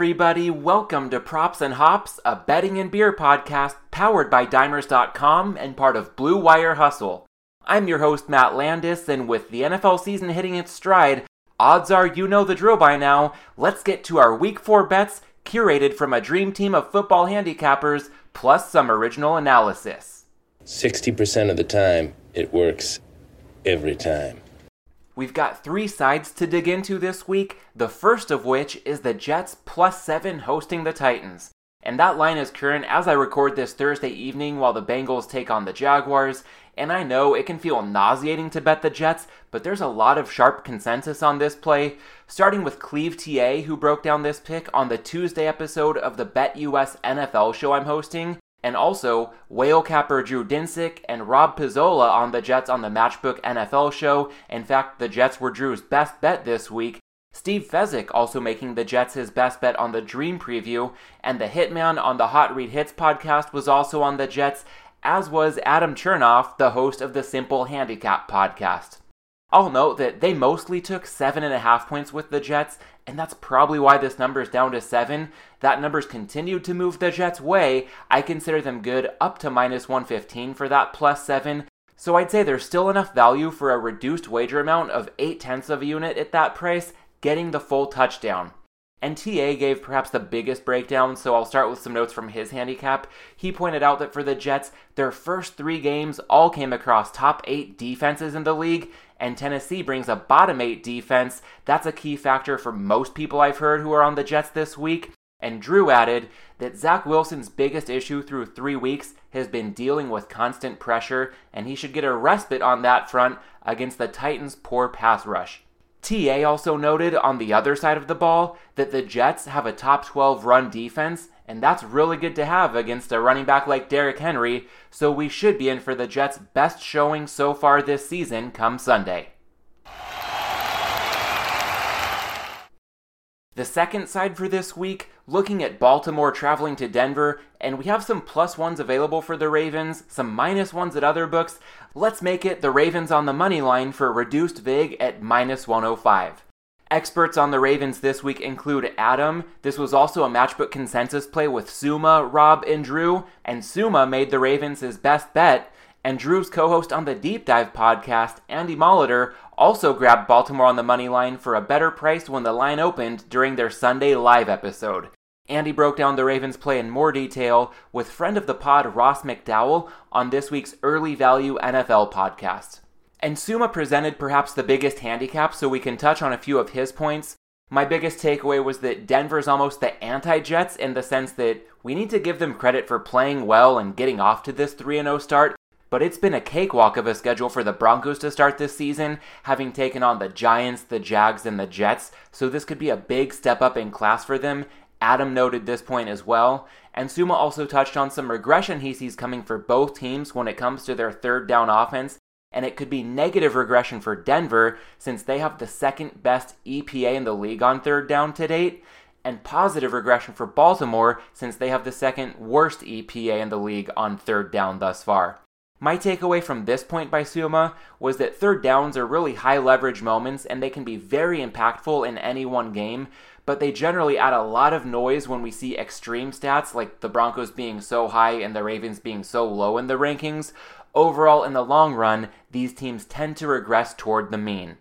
Everybody, welcome to Props and Hops, a betting and beer podcast powered by Dimers.com and part of Blue Wire Hustle. I'm your host Matt Landis, and with the NFL season hitting its stride, odds are you know the drill by now. Let's get to our Week 4 bets, curated from a dream team of football handicappers, plus some original analysis. 60% of the time, it works every time. We've got three sides to dig into this week, the first of which is the Jets plus seven hosting the Titans. And that line is current as I record this Thursday evening while the Bengals take on the Jaguars. And I know it can feel nauseating to bet the Jets, but there's a lot of sharp consensus on this play, starting with Cleve TA, who broke down this pick on the Tuesday episode of the Bet US NFL show I'm hosting, and also whale capper Drew Dinsick and Rob Pizzola on the Jets on the Matchbook NFL show. In fact, the Jets were Drew's best bet this week. Steve Fezzik also making the Jets his best bet on the Dream Preview, and the Hitman on the Hot Read Hits podcast was also on the Jets, as was Adam Chernoff, the host of the Simple Handicap podcast. I'll note that they mostly took seven and a half points with the Jets, and that's probably why this number is down to seven. That number's continued to move the Jets' way. I consider them good up to minus 115 for that plus seven. So I'd say there's still enough value for a reduced wager amount of 8 tenths of a unit at that price, getting the full touchdown. And TA gave perhaps the biggest breakdown, so I'll start with some notes from his handicap. He pointed out that for the Jets, their first three games all came across top eight defenses in the league, and Tennessee brings a bottom eight defense. That's a key factor for most people I've heard who are on the Jets this week. And Drew added that Zach Wilson's biggest issue through three weeks has been dealing with constant pressure, and he should get a respite on that front against the Titans' poor pass rush. TA also noted on the other side of the ball that the Jets have a top 12 run defense, and that's really good to have against a running back like Derrick Henry, so we should be in for the Jets' best showing so far this season come Sunday. The second side for this week, looking at Baltimore traveling to Denver, and we have some plus ones available for the Ravens, some minus ones at other books. Let's make it the Ravens on the money line for reduced VIG at minus 105. Experts on the Ravens this week include Adam. This was also a matchbook consensus play with Suma, Rob, and Drew, and Suma made the Ravens his best bet. And Drew's co host on the Deep Dive podcast, Andy Molitor, also grabbed Baltimore on the money line for a better price when the line opened during their Sunday live episode. Andy broke down the Ravens play in more detail with friend of the pod Ross McDowell on this week's Early Value NFL podcast. And Suma presented perhaps the biggest handicap, so we can touch on a few of his points. My biggest takeaway was that Denver's almost the anti Jets in the sense that we need to give them credit for playing well and getting off to this 3 0 start, but it's been a cakewalk of a schedule for the Broncos to start this season, having taken on the Giants, the Jags, and the Jets, so this could be a big step up in class for them. Adam noted this point as well, and Suma also touched on some regression he sees coming for both teams when it comes to their third down offense, and it could be negative regression for Denver since they have the second best EPA in the league on third down to date, and positive regression for Baltimore since they have the second worst EPA in the league on third down thus far. My takeaway from this point by Suma was that third downs are really high leverage moments and they can be very impactful in any one game, but they generally add a lot of noise when we see extreme stats like the Broncos being so high and the Ravens being so low in the rankings. Overall, in the long run, these teams tend to regress toward the mean.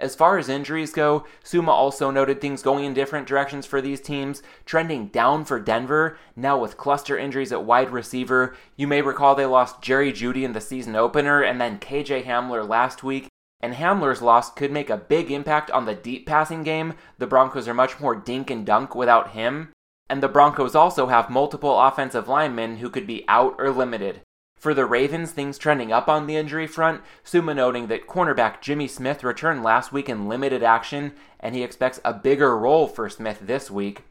As far as injuries go, Suma also noted things going in different directions for these teams, trending down for Denver, now with cluster injuries at wide receiver. You may recall they lost Jerry Jeudy in the season opener and then KJ Hamler last week, and Hamler's loss could make a big impact on the deep passing game. The Broncos are much more dink and dunk without him. And the Broncos also have multiple offensive linemen who could be out or limited. For the Ravens, things trending up on the injury front, Suma noting that cornerback Jimmy Smith returned last week in limited action, and he expects a bigger role for Smith this week.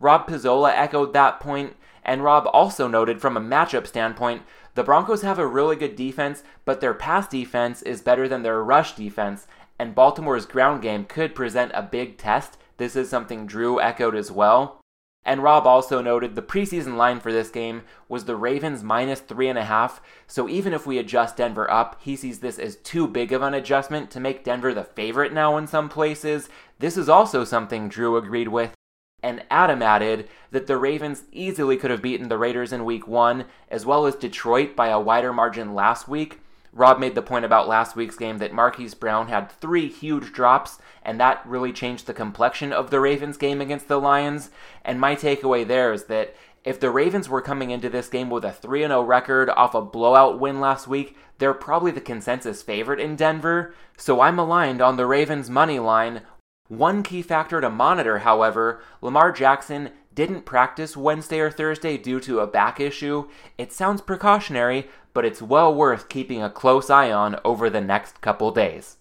Rob Pizzola echoed that point, and Rob also noted from a matchup standpoint, the Broncos have a really good defense, but their pass defense is better than their rush defense, and Baltimore's ground game could present a big test. This is something Drew echoed as well. And Rob also noted the preseason line for this game was the Ravens minus three and a half. So even if we adjust Denver up, he sees this as too big of an adjustment to make Denver the favorite now in some places. This is also something Drew agreed with. And Adam added that the Ravens easily could have beaten the Raiders in week one, as well as Detroit by a wider margin last week. Rob made the point about last week's game that Marquise Brown had three huge drops, and that really changed the complexion of the Ravens game against the Lions. And my takeaway there is that if the Ravens were coming into this game with a 3 0 record off a blowout win last week, they're probably the consensus favorite in Denver. So I'm aligned on the Ravens' money line. One key factor to monitor, however, Lamar Jackson didn't practice Wednesday or Thursday due to a back issue. It sounds precautionary, but it's well worth keeping a close eye on over the next couple days.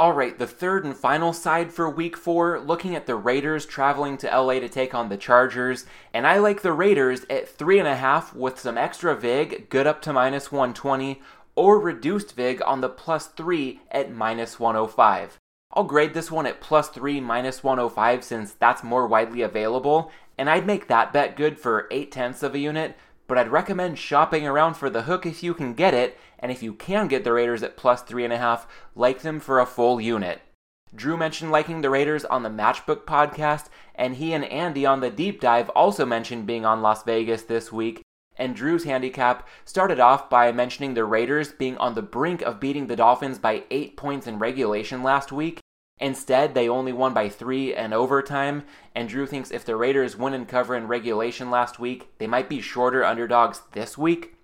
All right, the third and final side for week four, looking at the Raiders traveling to LA to take on the Chargers. And I like the Raiders at three and a half with some extra VIG, good up to minus 120, or reduced VIG on the plus three at minus 105. I'll grade this one at plus 3 minus 105 since that's more widely available, and I'd make that bet good for 8 tenths of a unit, but I'd recommend shopping around for the hook if you can get it, and if you can get the Raiders at plus 3.5, like them for a full unit. Drew mentioned liking the Raiders on the Matchbook podcast, and he and Andy on the deep dive also mentioned being on Las Vegas this week, and Drew's handicap started off by mentioning the Raiders being on the brink of beating the Dolphins by 8 points in regulation last week. Instead, they only won by 3 in overtime, and Drew thinks if the Raiders win and cover in regulation last week, they might be shorter underdogs this week.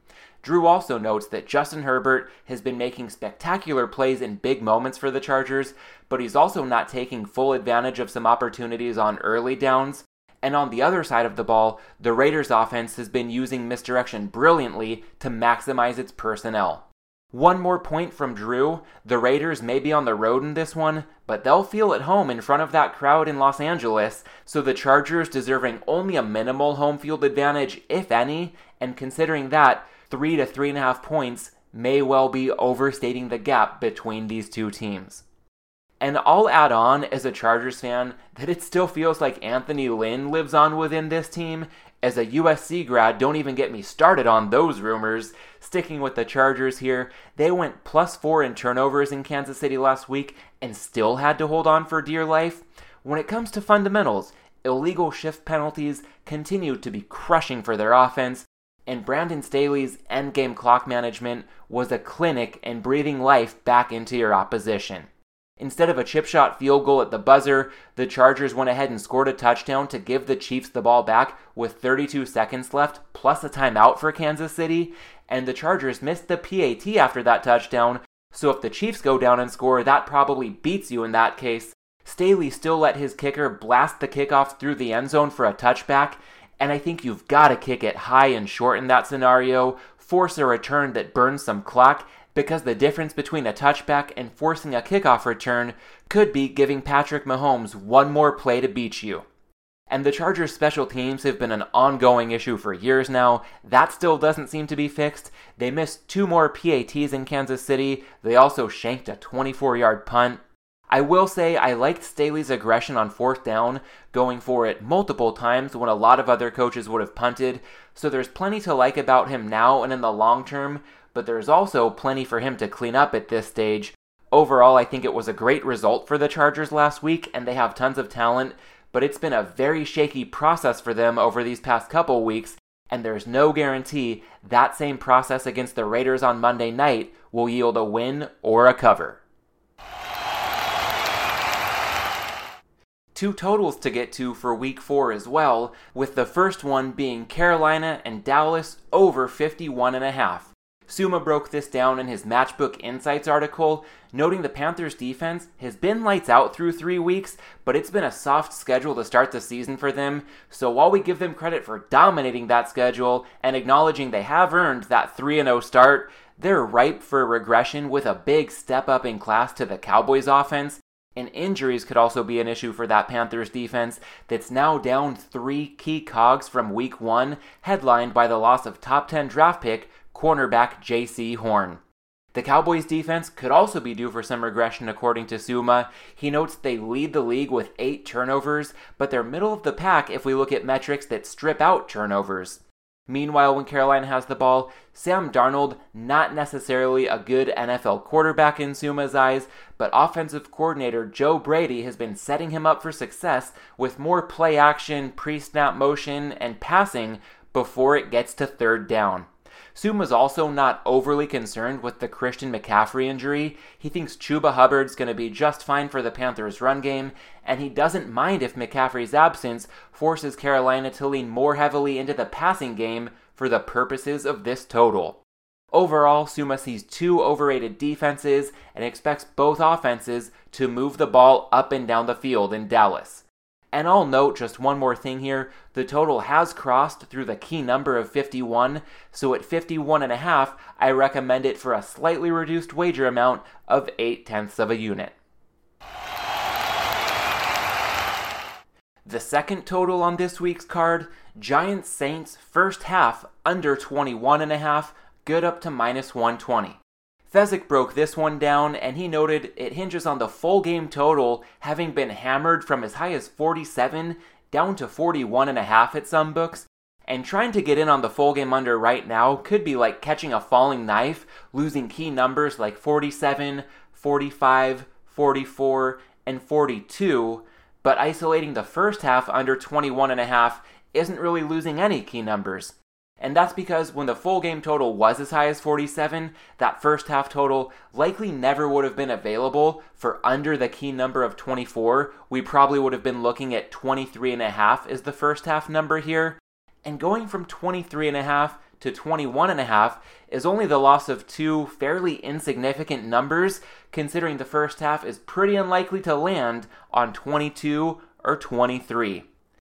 Drew also notes that Justin Herbert has been making spectacular plays in big moments for the Chargers, but he's also not taking full advantage of some opportunities on early downs. And on the other side of the ball, the Raiders offense has been using misdirection brilliantly to maximize its personnel. One more point from Drew the Raiders may be on the road in this one, but they'll feel at home in front of that crowd in Los Angeles, so the Chargers deserving only a minimal home field advantage, if any, and considering that, 3 to 3.5 points may well be overstating the gap between these two teams. And I'll add on as a Chargers fan that it still feels like Anthony Lynn lives on within this team. As a USC grad, don't even get me started on those rumors. Sticking with the Chargers here, they went plus four in turnovers in Kansas City last week and still had to hold on for dear life. When it comes to fundamentals, illegal shift penalties continue to be crushing for their offense, and Brandon Staley's endgame clock management was a clinic in breathing life back into your opposition. Instead of a chip shot field goal at the buzzer, the Chargers went ahead and scored a touchdown to give the Chiefs the ball back with 32 seconds left, plus a timeout for Kansas City. And the Chargers missed the PAT after that touchdown, so if the Chiefs go down and score, that probably beats you in that case. Staley still let his kicker blast the kickoff through the end zone for a touchback, and I think you've got to kick it high and short in that scenario, force a return that burns some clock, because the difference between a touchback and forcing a kickoff return could be giving Patrick Mahomes one more play to beat you. And the Chargers' special teams have been an ongoing issue for years now. That still doesn't seem to be fixed. They missed two more PATs in Kansas City. They also shanked a 24 yard punt. I will say I liked Staley's aggression on fourth down, going for it multiple times when a lot of other coaches would have punted, so there's plenty to like about him now and in the long term, but there's also plenty for him to clean up at this stage. Overall, I think it was a great result for the Chargers last week, and they have tons of talent, but it's been a very shaky process for them over these past couple weeks, and there's no guarantee that same process against the Raiders on Monday night will yield a win or a cover. Two totals to get to for week four as well, with the first one being Carolina and Dallas over 51.5. Suma broke this down in his Matchbook Insights article, noting the Panthers' defense has been lights out through three weeks, but it's been a soft schedule to start the season for them. So while we give them credit for dominating that schedule and acknowledging they have earned that 3 0 start, they're ripe for regression with a big step up in class to the Cowboys' offense. And injuries could also be an issue for that Panthers defense that's now down three key cogs from week one, headlined by the loss of top 10 draft pick cornerback Jaycee Horn. The Cowboys defense could also be due for some regression according to Suma. He notes they lead the league with 8 turnovers, but they're middle of the pack if we look at metrics that strip out turnovers. Meanwhile, when Carolina has the ball, Sam Darnold, not necessarily a good NFL quarterback in Suma's eyes, but offensive coordinator Joe Brady has been setting him up for success with more play action, pre snap motion, and passing before it gets to third down. Suma's also not overly concerned with the Christian McCaffrey injury. He thinks Chuba Hubbard's going to be just fine for the Panthers' run game, and he doesn't mind if McCaffrey's absence forces Carolina to lean more heavily into the passing game for the purposes of this total. Overall, Suma sees two overrated defenses and expects both offenses to move the ball up and down the field in Dallas. And I'll note just one more thing here. The total has crossed through the key number of 51, so at 51.5, I recommend it for a slightly reduced wager amount of 8 tenths of a unit. The second total on this week's card, Giants Saints first half under 21.5, good up to minus 120. Fezzik broke this one down and he noted it hinges on the full game total having been hammered from as high as 47 down to 41 and a half at some books. And trying to get in on the full game under right now could be like catching a falling knife, losing key numbers like 47, 45, 44, and 42, but isolating the first half under 21 and a half isn't really losing any key numbers. And that's because when the full game total was as high as 47, that first half total likely never would have been available for under the key number of 24. We probably would have been looking at 23 and a half as the first half number here. And going from 23 and a half to 21 and a half is only the loss of two fairly insignificant numbers considering the first half is pretty unlikely to land on 22 or 23.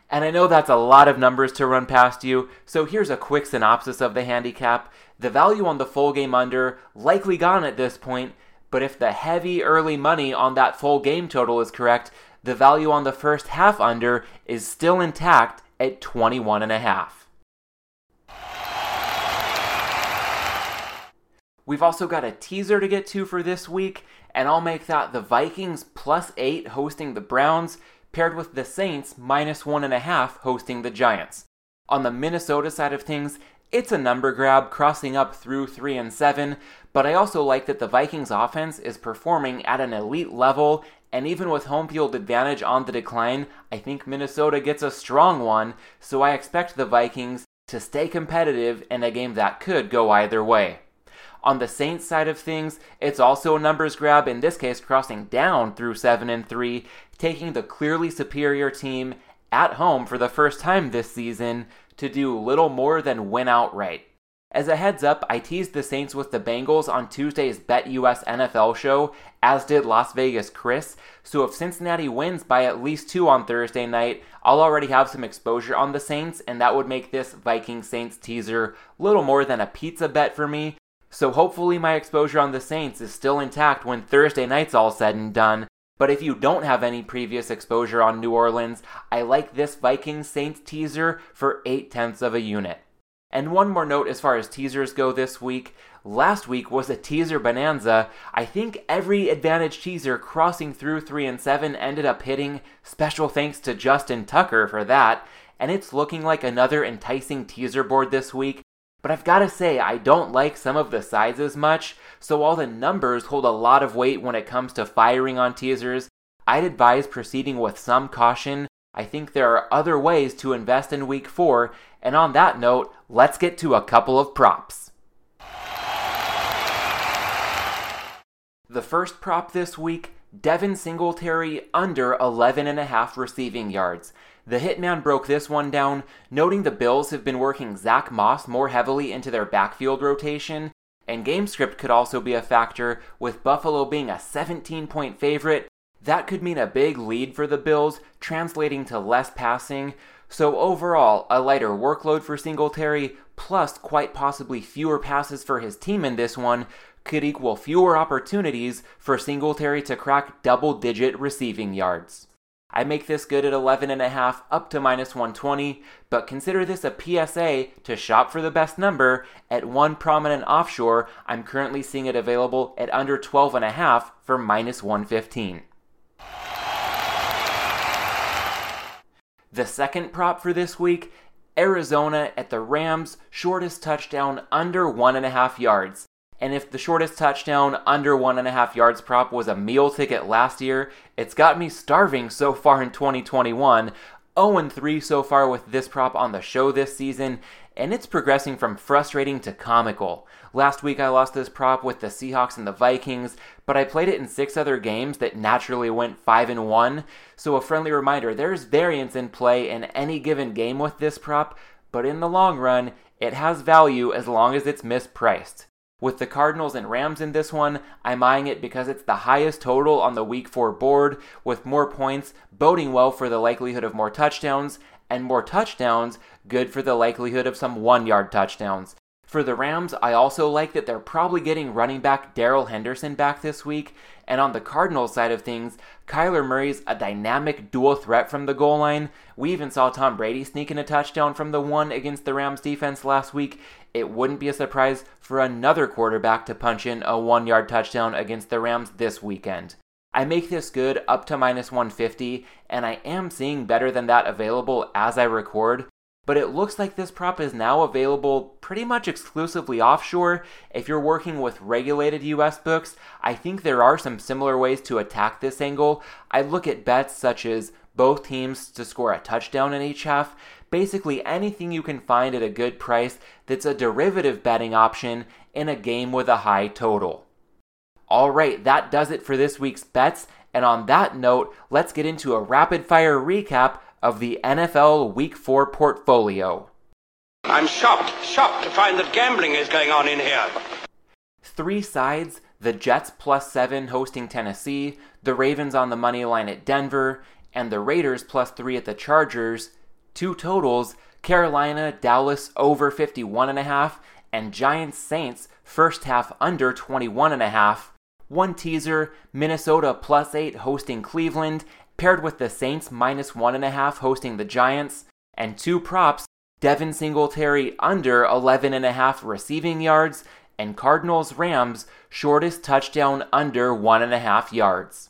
And I know that's a lot of numbers to run past you, so here's a quick synopsis of the handicap. The value on the full game under likely gone at this point, but if the heavy early money on that full game total is correct, the value on the first half under is still intact at 21 and a half. We've also got a teaser to get to for this week, and I'll make that the Vikings plus 8 hosting the Browns paired with the Saints minus one and a half hosting the Giants. On the Minnesota side of things, it's a number grab crossing up through 3 and 7, but I also like that the Vikings offense is performing at an elite level, and even with home field advantage on the decline, I think Minnesota gets a strong one, so I expect the Vikings to stay competitive in a game that could go either way. On the Saints side of things, it's also a numbers grab, in this case crossing down through 7 and 3, taking the clearly superior team at home for the first time this season to do little more than win outright. As a heads up, I teased the Saints with the Bengals on Tuesday's Bet US NFL show, as did Las Vegas Chris. So if Cincinnati wins by at least two on Thursday night, I'll already have some exposure on the Saints, and that would make this Viking Saints teaser little more than a pizza bet for me. So hopefully my exposure on the Saints is still intact when Thursday night's all said and done. But if you don't have any previous exposure on New Orleans, I like this Vikings Saints teaser for 8 tenths of a unit. And one more note as far as teasers go this week. Last week was a teaser bonanza. I think every advantage teaser crossing through 3 and 7 ended up hitting. Special thanks to Justin Tucker for that. And it's looking like another enticing teaser board this week but I've got to say, I don't like some of the sizes much, so while the numbers hold a lot of weight when it comes to firing on teasers, I'd advise proceeding with some caution. I think there are other ways to invest in week 4, and on that note, let's get to a couple of props. The first prop this week Devin Singletary under 11.5 receiving yards. The Hitman broke this one down, noting the Bills have been working Zach Moss more heavily into their backfield rotation, and game script could also be a factor, with Buffalo being a 17 point favorite. That could mean a big lead for the Bills, translating to less passing. So, overall, a lighter workload for Singletary, plus quite possibly fewer passes for his team in this one, could equal fewer opportunities for Singletary to crack double digit receiving yards. I make this good at 11.5 up to minus 120, but consider this a PSA to shop for the best number. At one prominent offshore, I'm currently seeing it available at under 12.5 for minus 115. The second prop for this week Arizona at the Rams, shortest touchdown under one and a half yards. And if the shortest touchdown under one and a half yards prop was a meal ticket last year, it's got me starving so far in 2021. 0 3 so far with this prop on the show this season, and it's progressing from frustrating to comical. Last week I lost this prop with the Seahawks and the Vikings, but I played it in six other games that naturally went 5 and 1. So a friendly reminder, there's variance in play in any given game with this prop, but in the long run, it has value as long as it's mispriced. With the Cardinals and Rams in this one, I'm eyeing it because it's the highest total on the week 4 board, with more points boding well for the likelihood of more touchdowns, and more touchdowns good for the likelihood of some one yard touchdowns. For the Rams, I also like that they're probably getting running back Darrell Henderson back this week. And on the Cardinals side of things, Kyler Murray's a dynamic dual threat from the goal line. We even saw Tom Brady sneak in a touchdown from the one against the Rams defense last week. It wouldn't be a surprise for another quarterback to punch in a one yard touchdown against the Rams this weekend. I make this good up to minus 150, and I am seeing better than that available as I record but it looks like this prop is now available pretty much exclusively offshore. If you're working with regulated US books, I think there are some similar ways to attack this angle. I look at bets such as both teams to score a touchdown in each half, basically anything you can find at a good price that's a derivative betting option in a game with a high total. All right, that does it for this week's bets. And on that note, let's get into a rapid fire recap of the NFL Week 4 portfolio. I'm shocked, shocked to find that gambling is going on in here. Three sides the Jets plus seven hosting Tennessee, the Ravens on the money line at Denver, and the Raiders plus three at the Chargers. Two totals Carolina, Dallas over 51.5, and Giants Saints first half under 21.5. One teaser Minnesota plus eight hosting Cleveland, paired with the Saints minus one and a half hosting the Giants, and two props Devin Singletary under 11 and a half receiving yards, and Cardinals Rams shortest touchdown under one and a half yards.